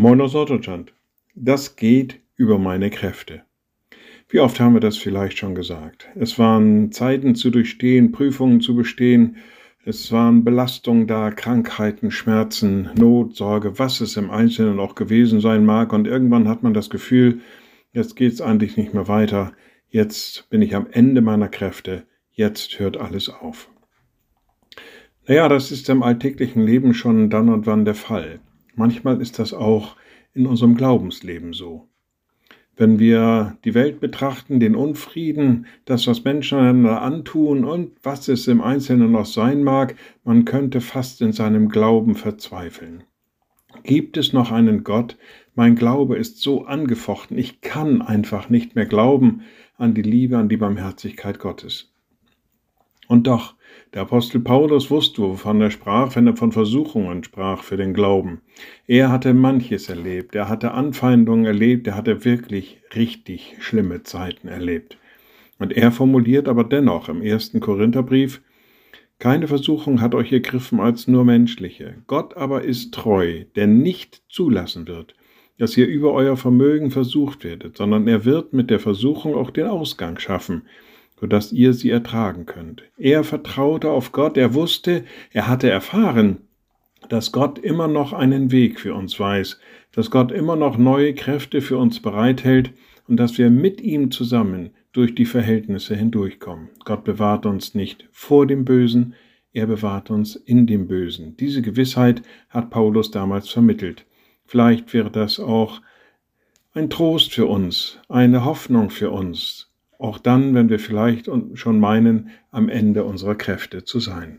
Moin aus Norddeutschland. Das geht über meine Kräfte. Wie oft haben wir das vielleicht schon gesagt? Es waren Zeiten zu durchstehen, Prüfungen zu bestehen, es waren Belastungen da, Krankheiten, Schmerzen, Not, Sorge, was es im Einzelnen auch gewesen sein mag. Und irgendwann hat man das Gefühl, jetzt geht es eigentlich nicht mehr weiter. Jetzt bin ich am Ende meiner Kräfte. Jetzt hört alles auf. Naja, das ist im alltäglichen Leben schon dann und wann der Fall. Manchmal ist das auch in unserem Glaubensleben so. Wenn wir die Welt betrachten, den Unfrieden, das, was Menschen einander antun und was es im Einzelnen noch sein mag, man könnte fast in seinem Glauben verzweifeln. Gibt es noch einen Gott? Mein Glaube ist so angefochten, ich kann einfach nicht mehr glauben an die Liebe, an die Barmherzigkeit Gottes. Und doch, der Apostel Paulus wusste, wovon er sprach, wenn er von Versuchungen sprach für den Glauben. Er hatte manches erlebt, er hatte Anfeindungen erlebt, er hatte wirklich richtig schlimme Zeiten erlebt. Und er formuliert aber dennoch im ersten Korintherbrief, keine Versuchung hat euch ergriffen als nur menschliche. Gott aber ist treu, der nicht zulassen wird, dass ihr über euer Vermögen versucht werdet, sondern er wird mit der Versuchung auch den Ausgang schaffen, sodass ihr sie ertragen könnt. Er vertraute auf Gott, er wusste, er hatte erfahren, dass Gott immer noch einen Weg für uns weiß, dass Gott immer noch neue Kräfte für uns bereithält und dass wir mit ihm zusammen durch die Verhältnisse hindurchkommen. Gott bewahrt uns nicht vor dem Bösen, er bewahrt uns in dem Bösen. Diese Gewissheit hat Paulus damals vermittelt. Vielleicht wäre das auch ein Trost für uns, eine Hoffnung für uns, auch dann, wenn wir vielleicht schon meinen, am Ende unserer Kräfte zu sein.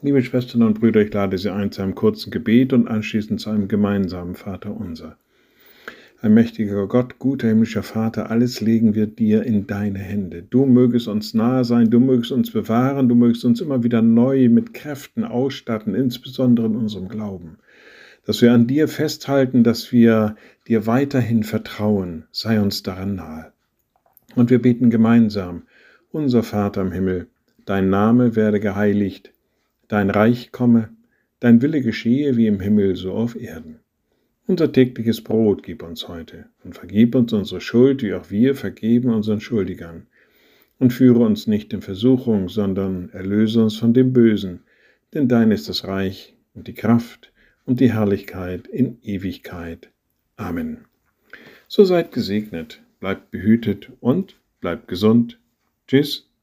Liebe Schwestern und Brüder, ich lade Sie ein zu einem kurzen Gebet und anschließend zu einem gemeinsamen Vater unser. Ein mächtiger Gott, guter himmlischer Vater, alles legen wir dir in deine Hände. Du mögest uns nahe sein, du mögest uns bewahren, du mögest uns immer wieder neu mit Kräften ausstatten, insbesondere in unserem Glauben. Dass wir an dir festhalten, dass wir dir weiterhin vertrauen, sei uns daran nahe. Und wir beten gemeinsam, unser Vater im Himmel, dein Name werde geheiligt, dein Reich komme, dein Wille geschehe wie im Himmel so auf Erden. Unser tägliches Brot gib uns heute und vergib uns unsere Schuld, wie auch wir vergeben unseren Schuldigern. Und führe uns nicht in Versuchung, sondern erlöse uns von dem Bösen, denn dein ist das Reich und die Kraft und die Herrlichkeit in Ewigkeit. Amen. So seid gesegnet bleibt behütet und bleibt gesund. Tschüss.